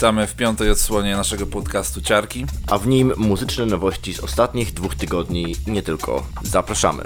Witamy w piątej odsłonie naszego podcastu Ciarki. A w nim muzyczne nowości z ostatnich dwóch tygodni i nie tylko. Zapraszamy.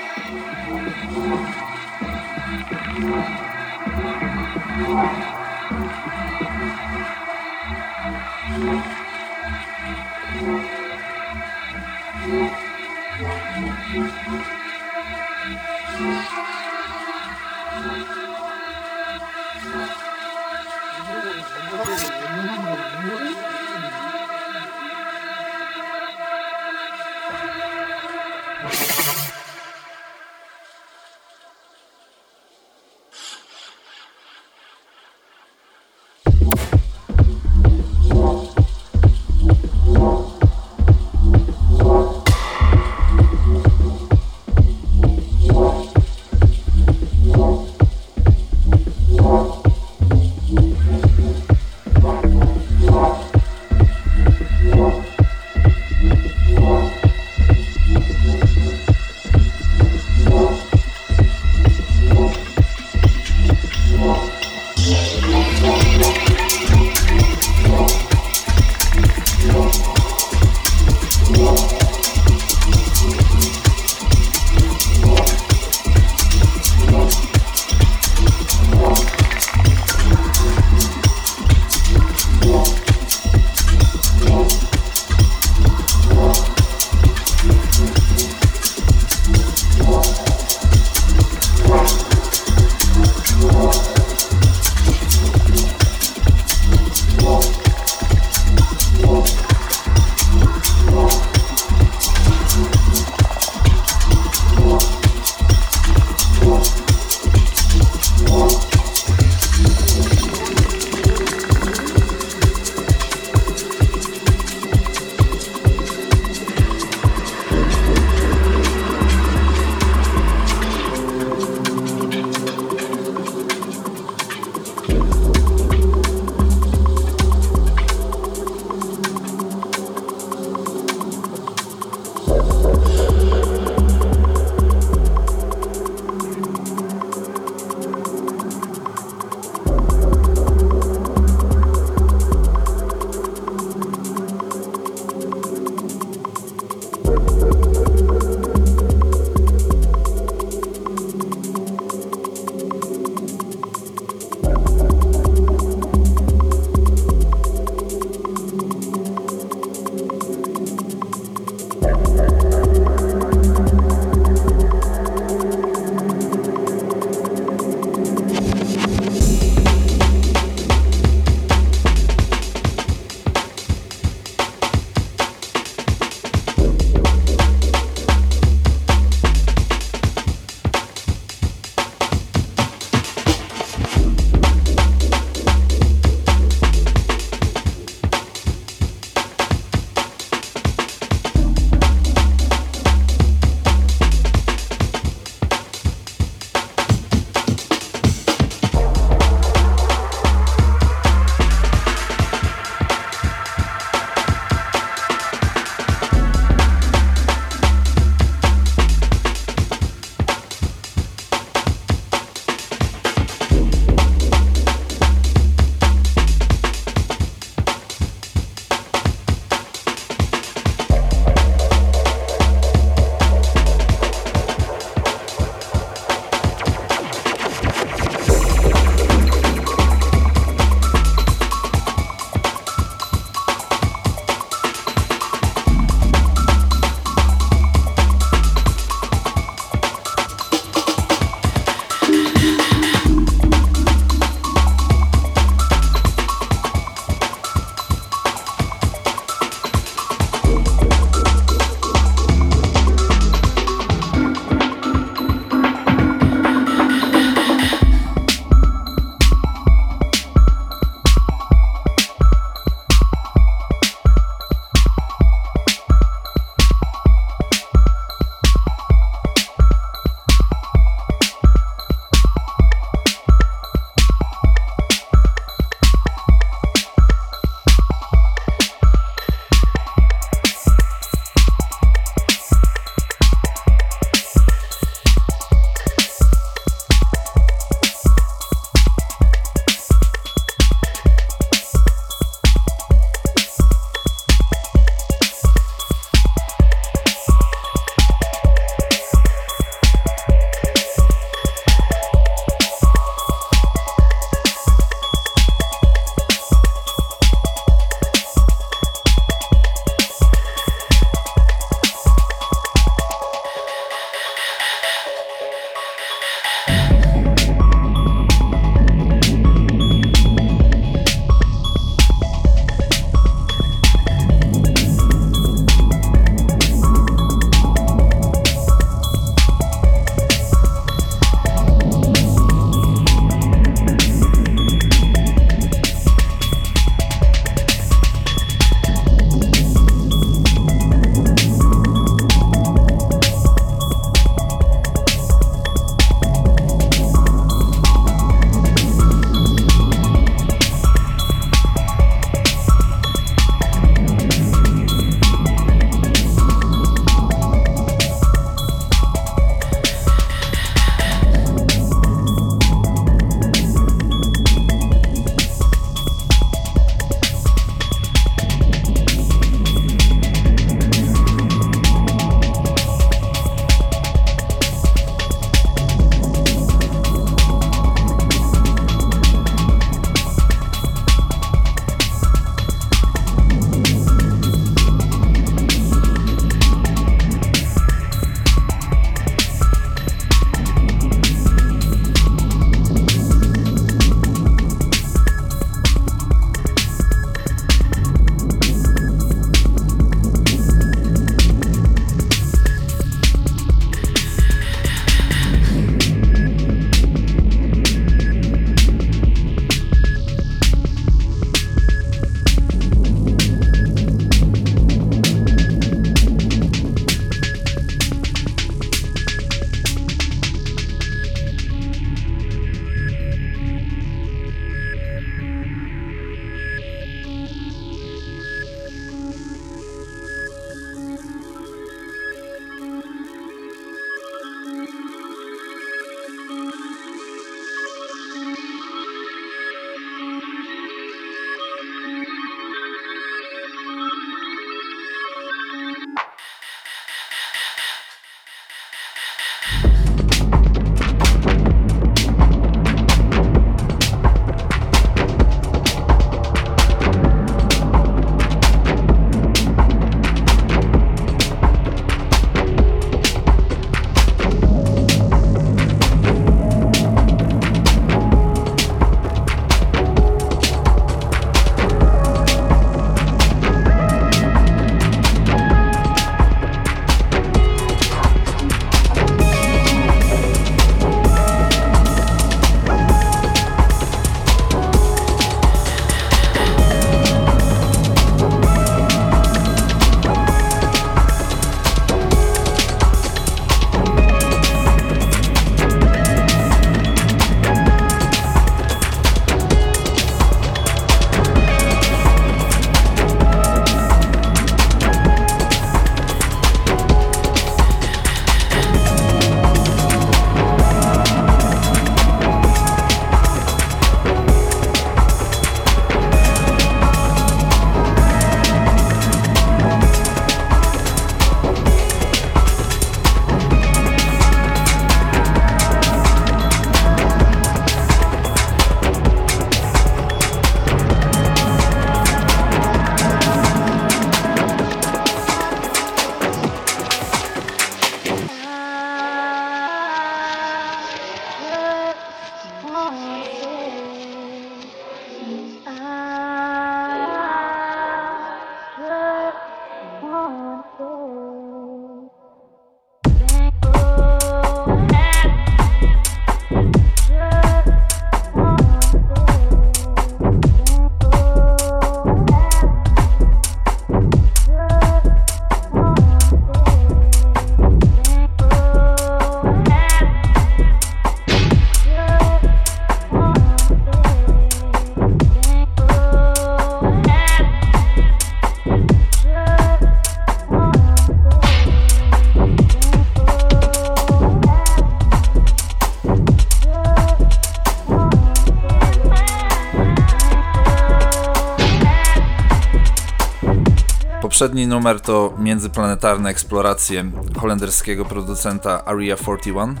Poprzedni numer to międzyplanetarne eksploracje holenderskiego producenta Area 41,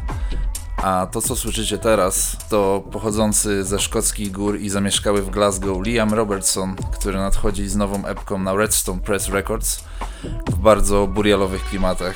a to co słyszycie teraz to pochodzący ze szkockich gór i zamieszkały w Glasgow Liam Robertson, który nadchodzi z nową epką na Redstone Press Records w bardzo burialowych klimatach.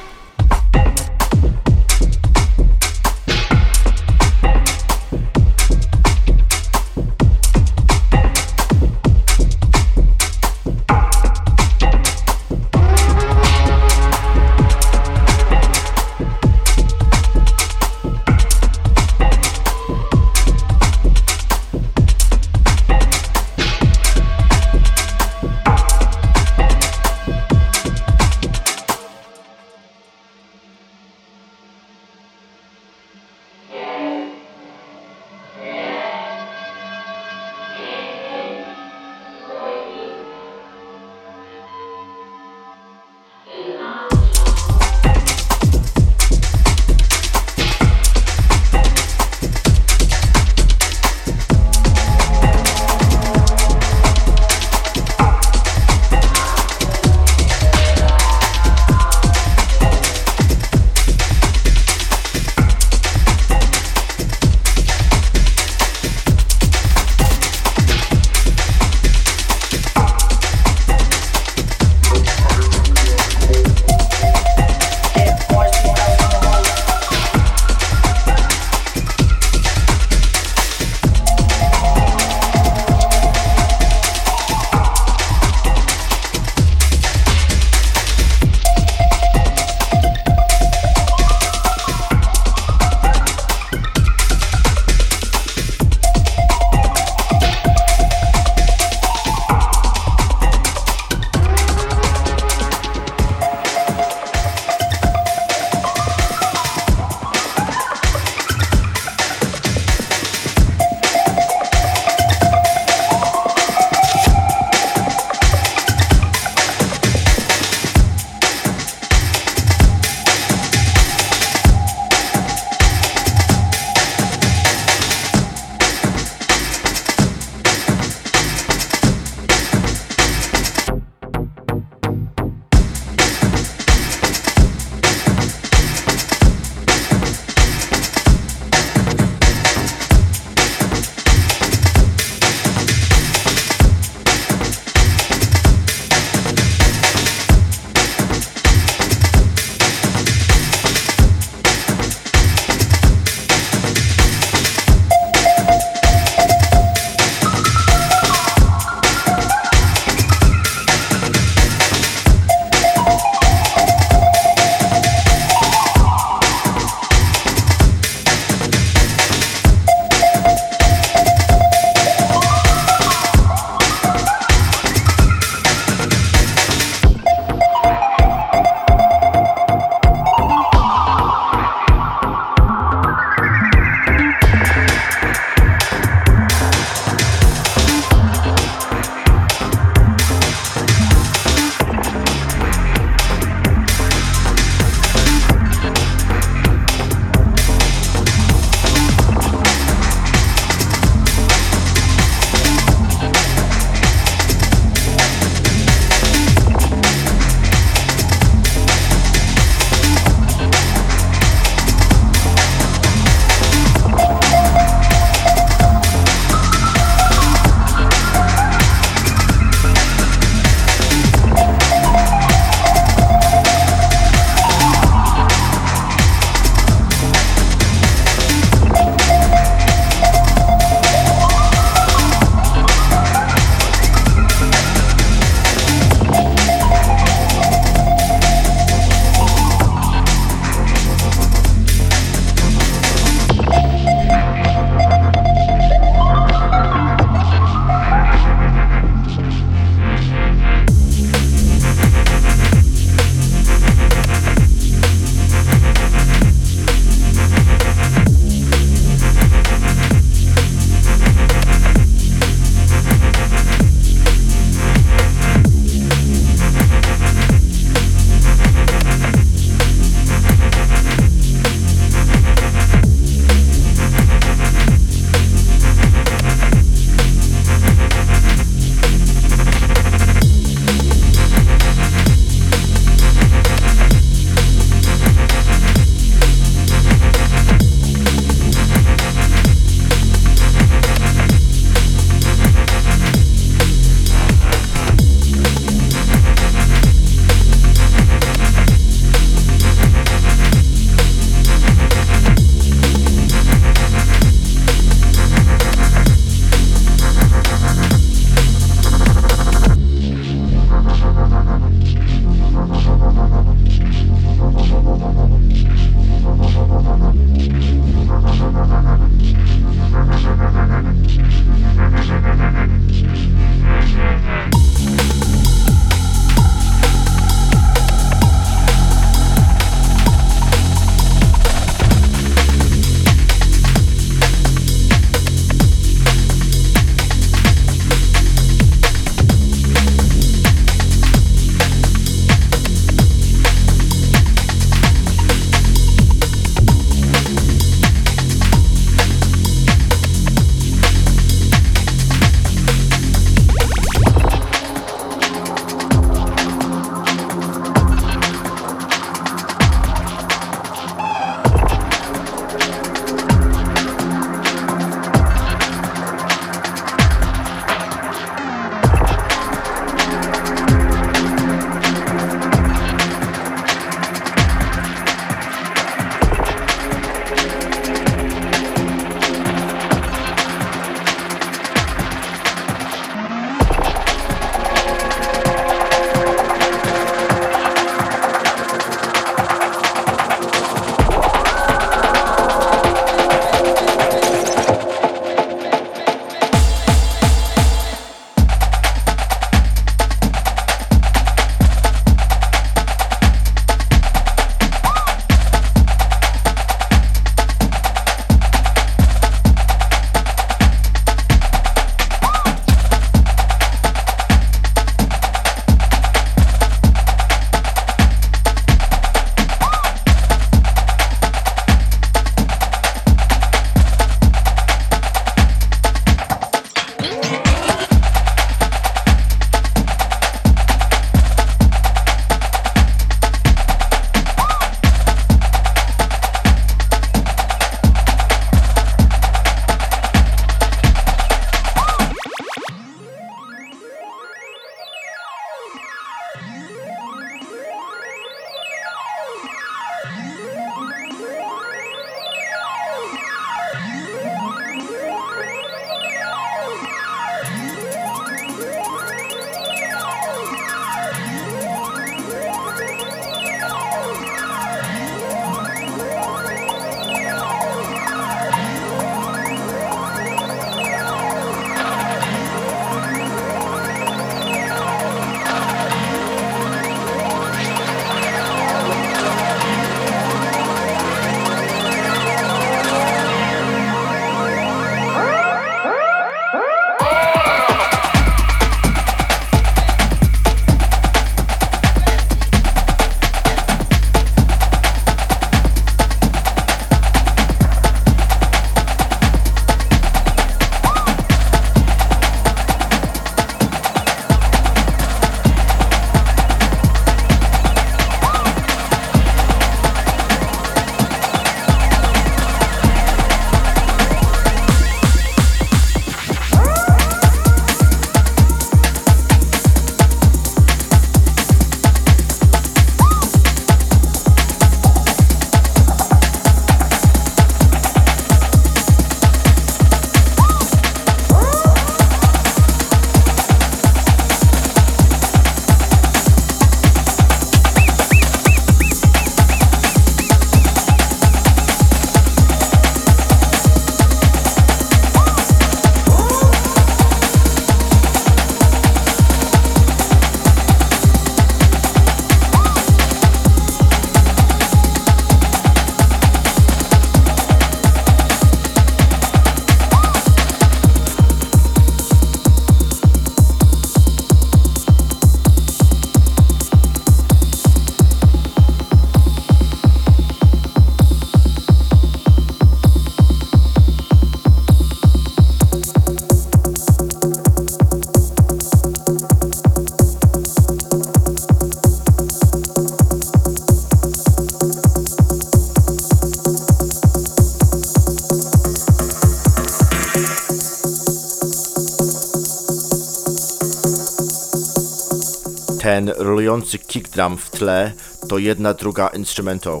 Rolujący kick drum w tle to jedna druga instrumental,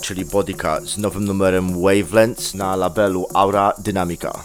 czyli Bodyka z nowym numerem Wavelengths na labelu Aura Dynamica.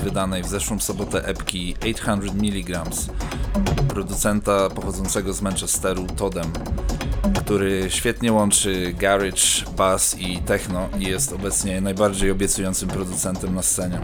Wydanej w zeszłą sobotę epki 800 mg producenta pochodzącego z Manchesteru Todem, który świetnie łączy garage, bass i techno i jest obecnie najbardziej obiecującym producentem na scenie.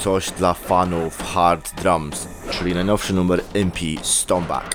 Coś dla fanów hard drums, czyli najnowszy numer MP Stoneback.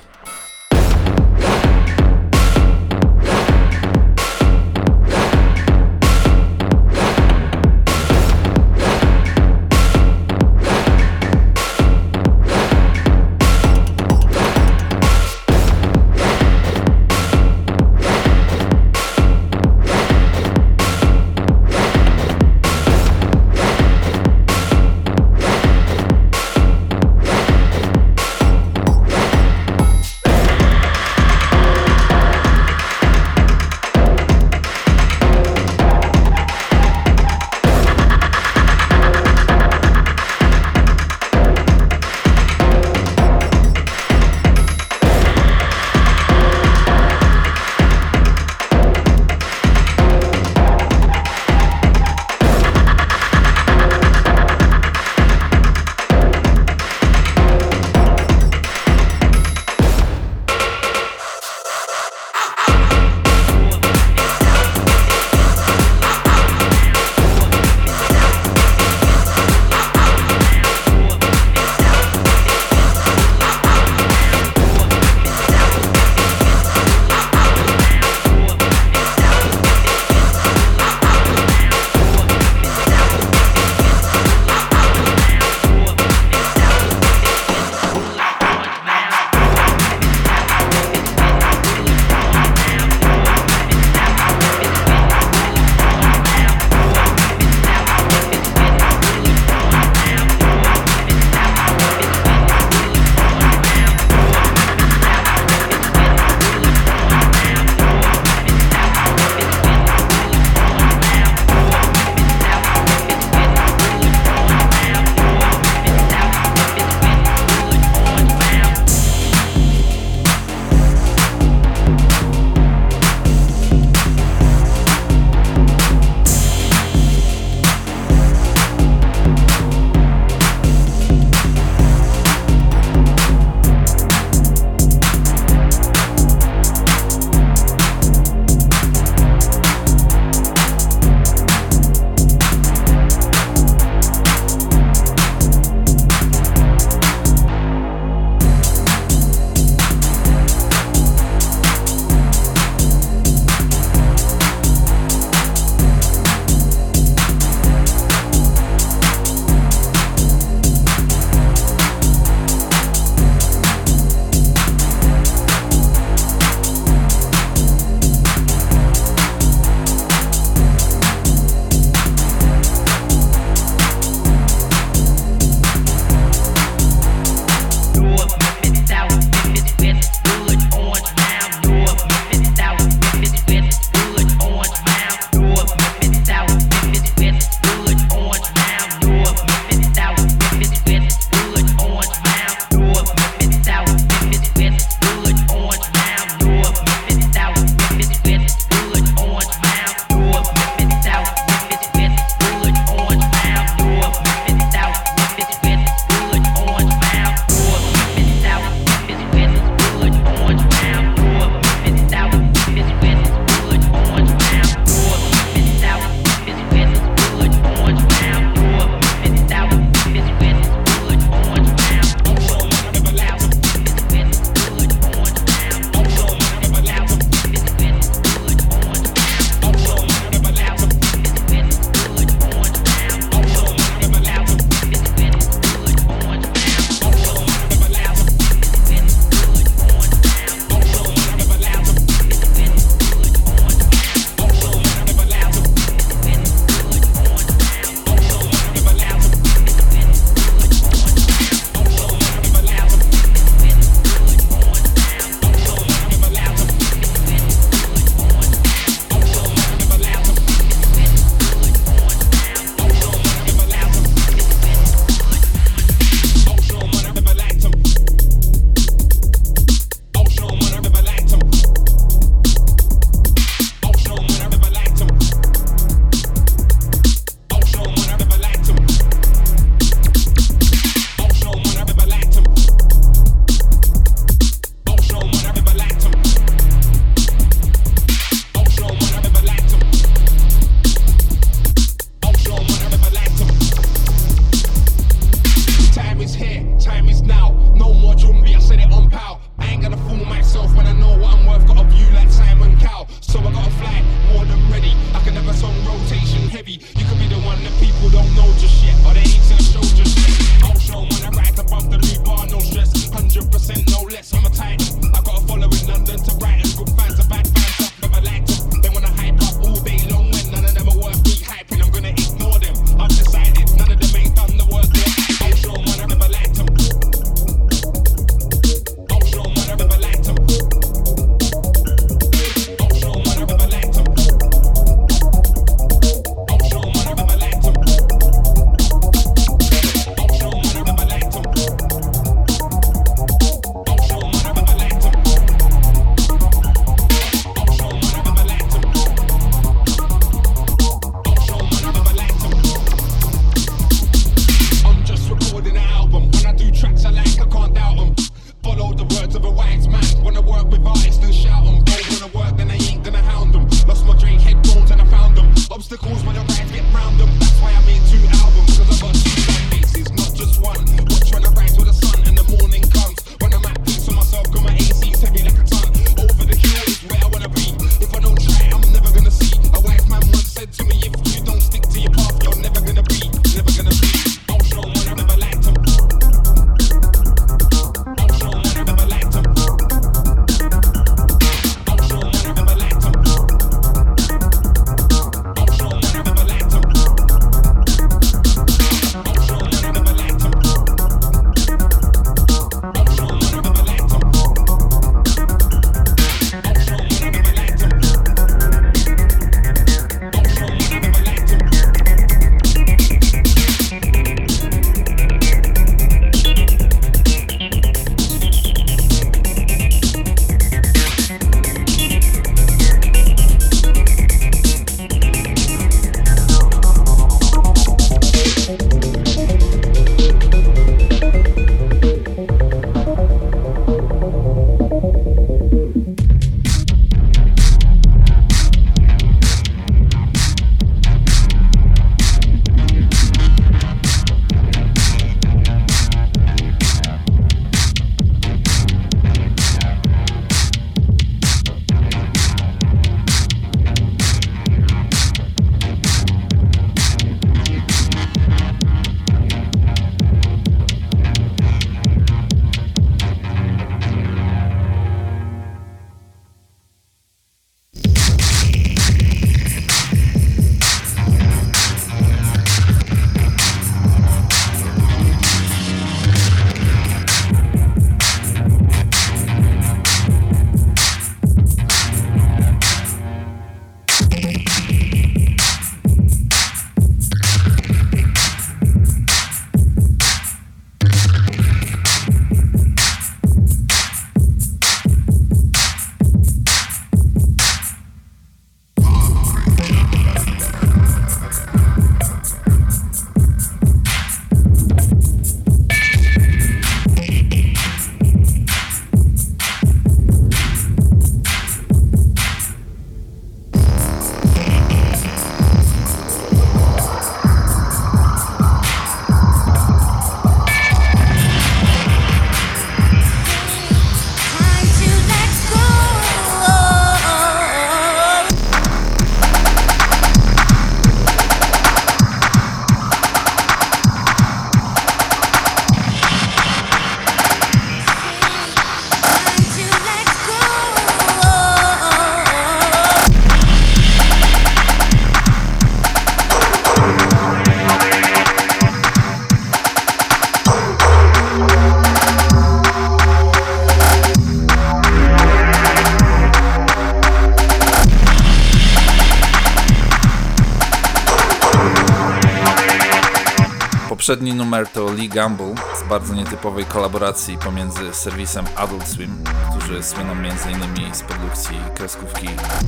Poprzedni numer to Lee Gamble z bardzo nietypowej kolaboracji pomiędzy serwisem Adult Swim, którzy słyną m.in. z produkcji kreskówki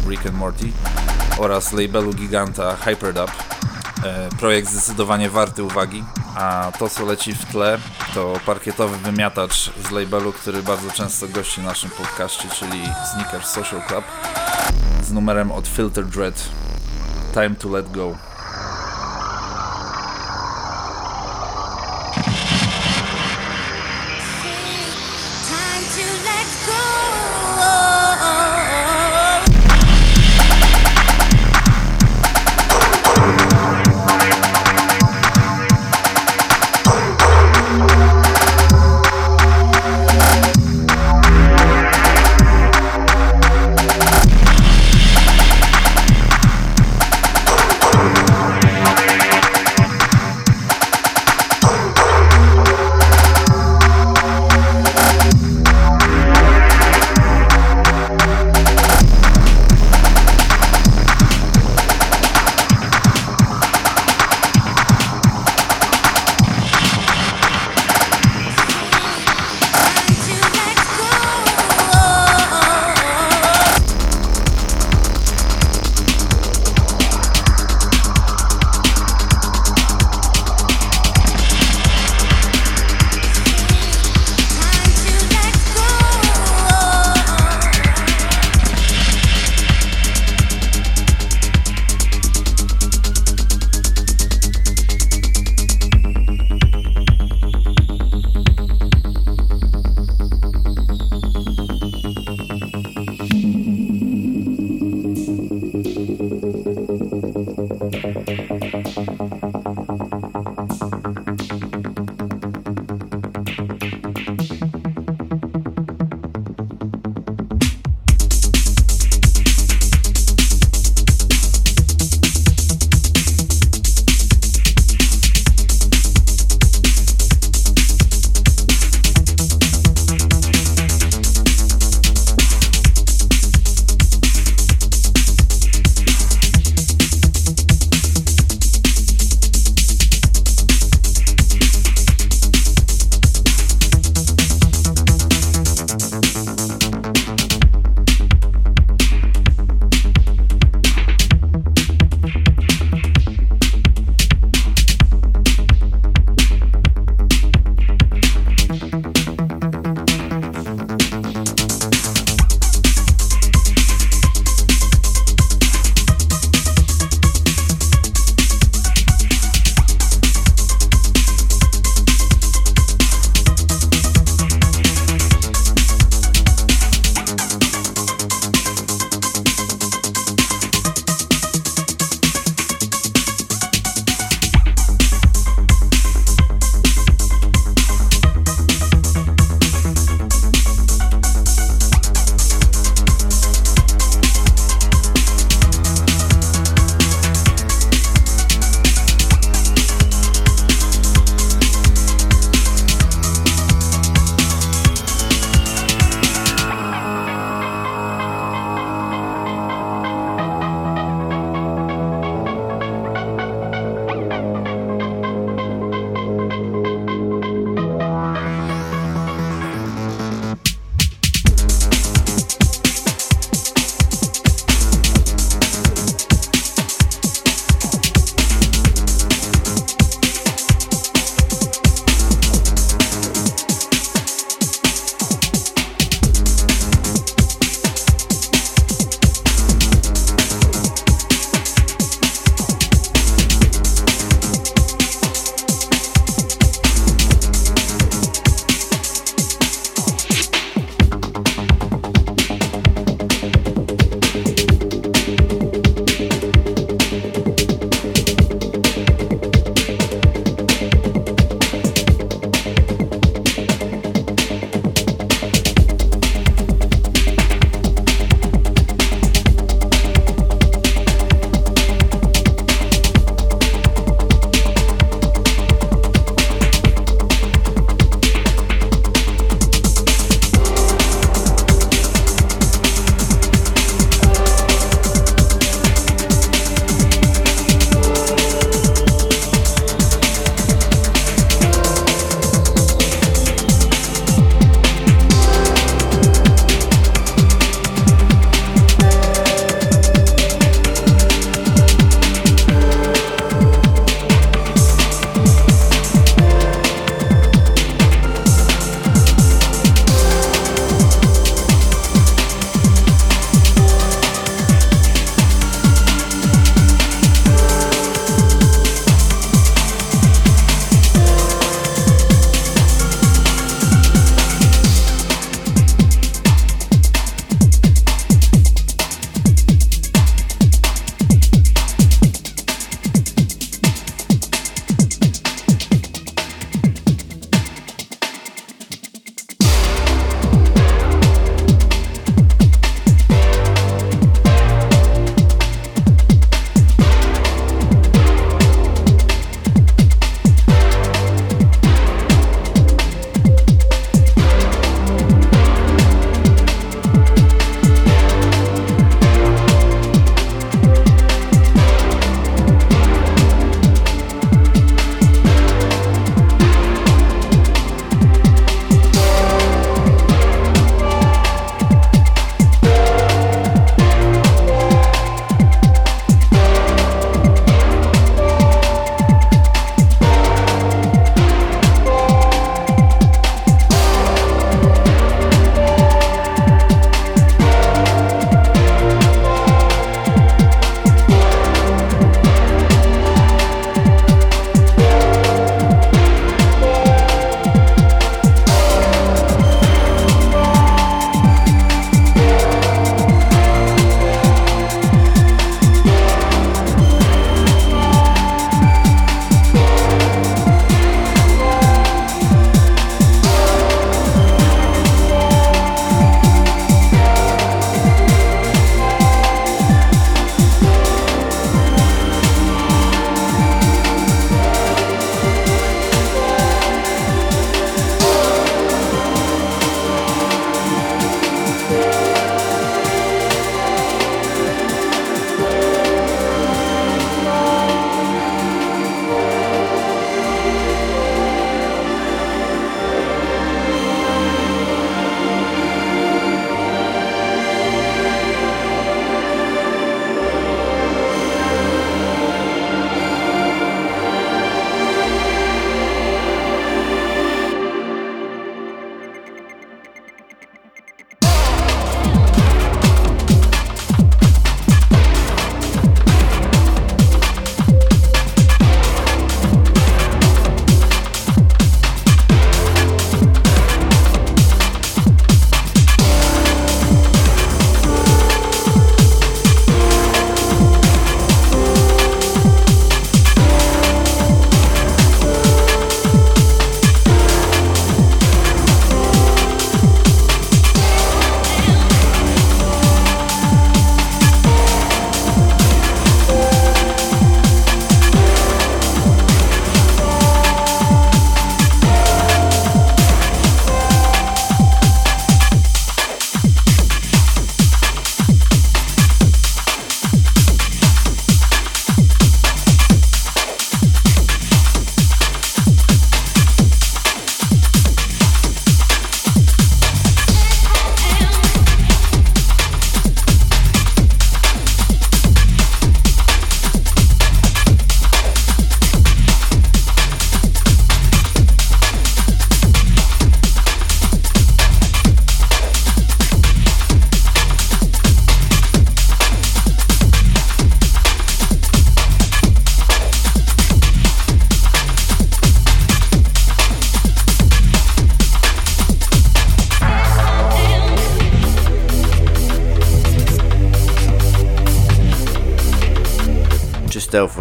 Rick and Morty oraz labelu giganta Hyperdub. E, projekt zdecydowanie warty uwagi, a to co leci w tle to parkietowy wymiatacz z labelu, który bardzo często gości w naszym podcaście, czyli Sneakers Social Club z numerem od Filter Dread Time to Let Go.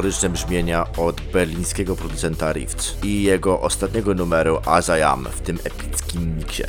metaforyczne brzmienia od berlińskiego producenta Rifts i jego ostatniego numeru As I Am w tym epickim miksie.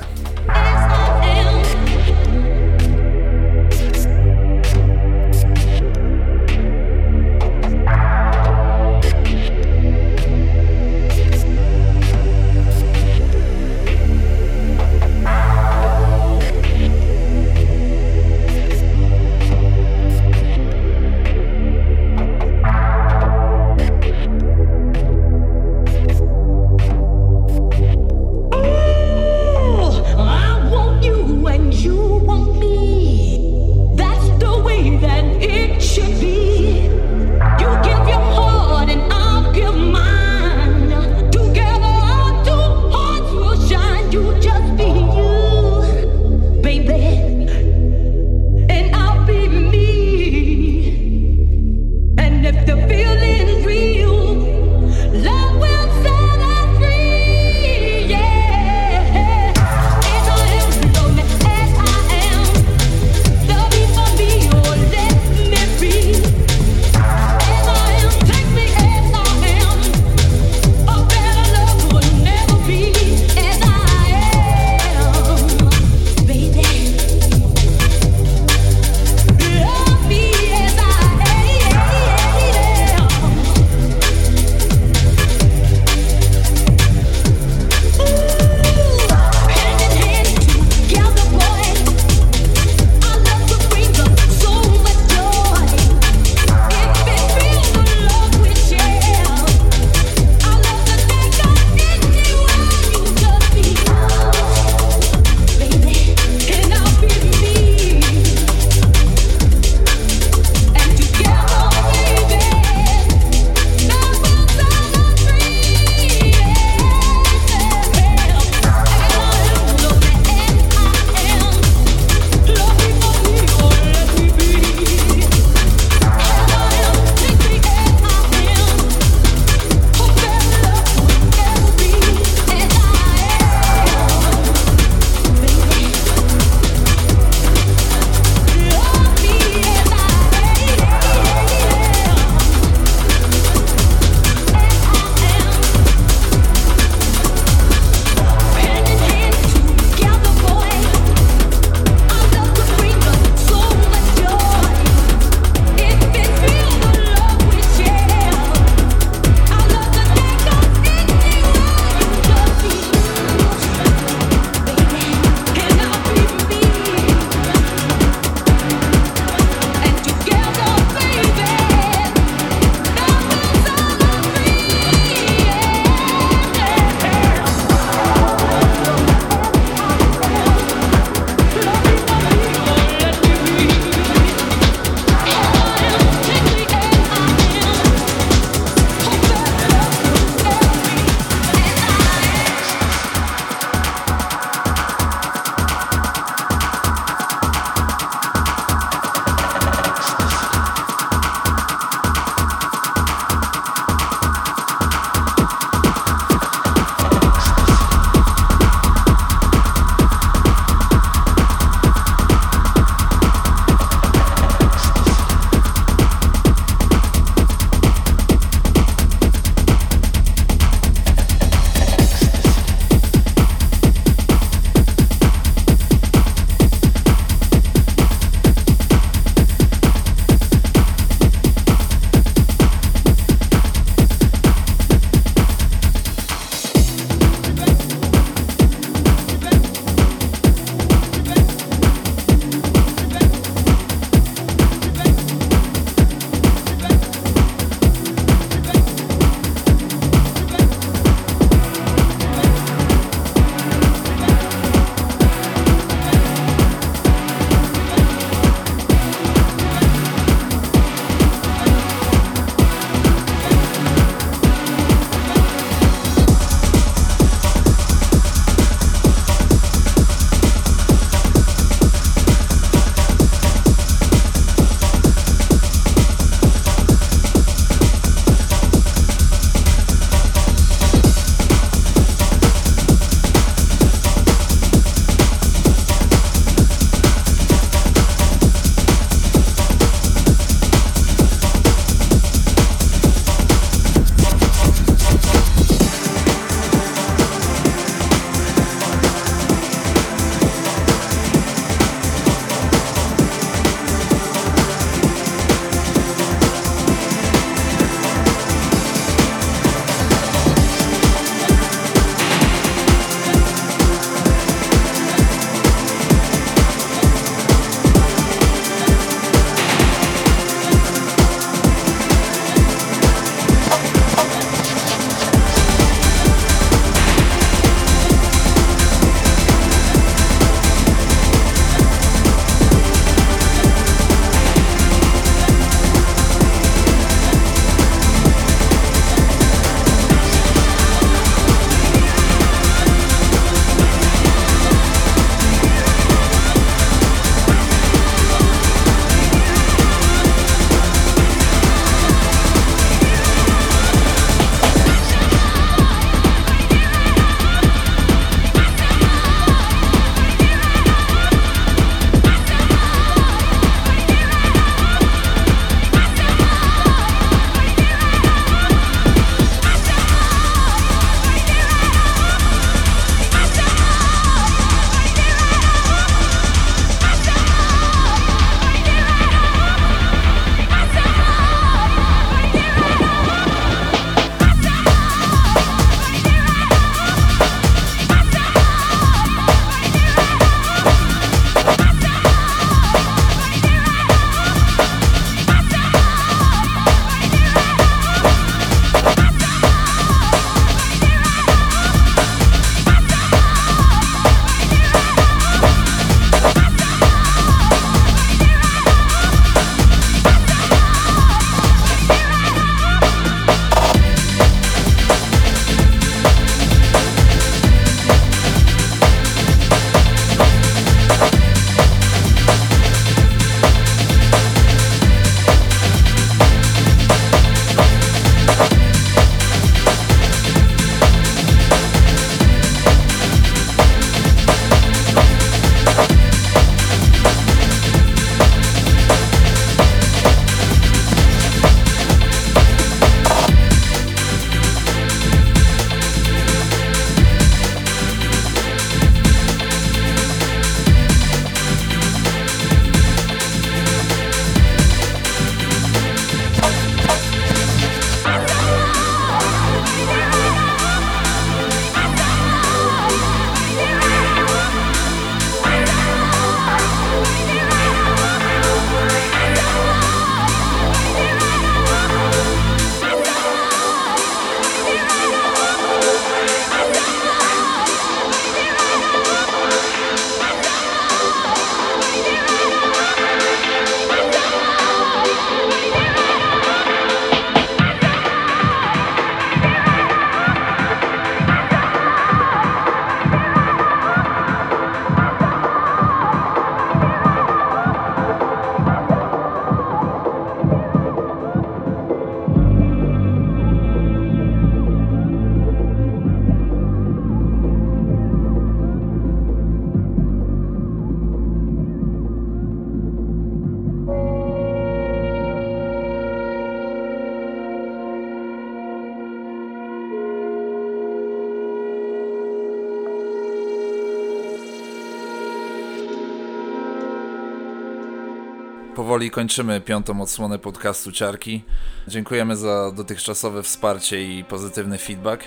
Powoli kończymy piątą odsłonę podcastu Ciarki. Dziękujemy za dotychczasowe wsparcie i pozytywny feedback.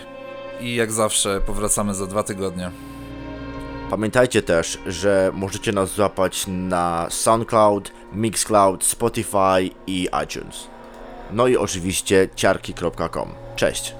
I jak zawsze powracamy za dwa tygodnie. Pamiętajcie też, że możecie nas złapać na SoundCloud, Mixcloud, Spotify i iTunes. No i oczywiście ciarki.com. Cześć!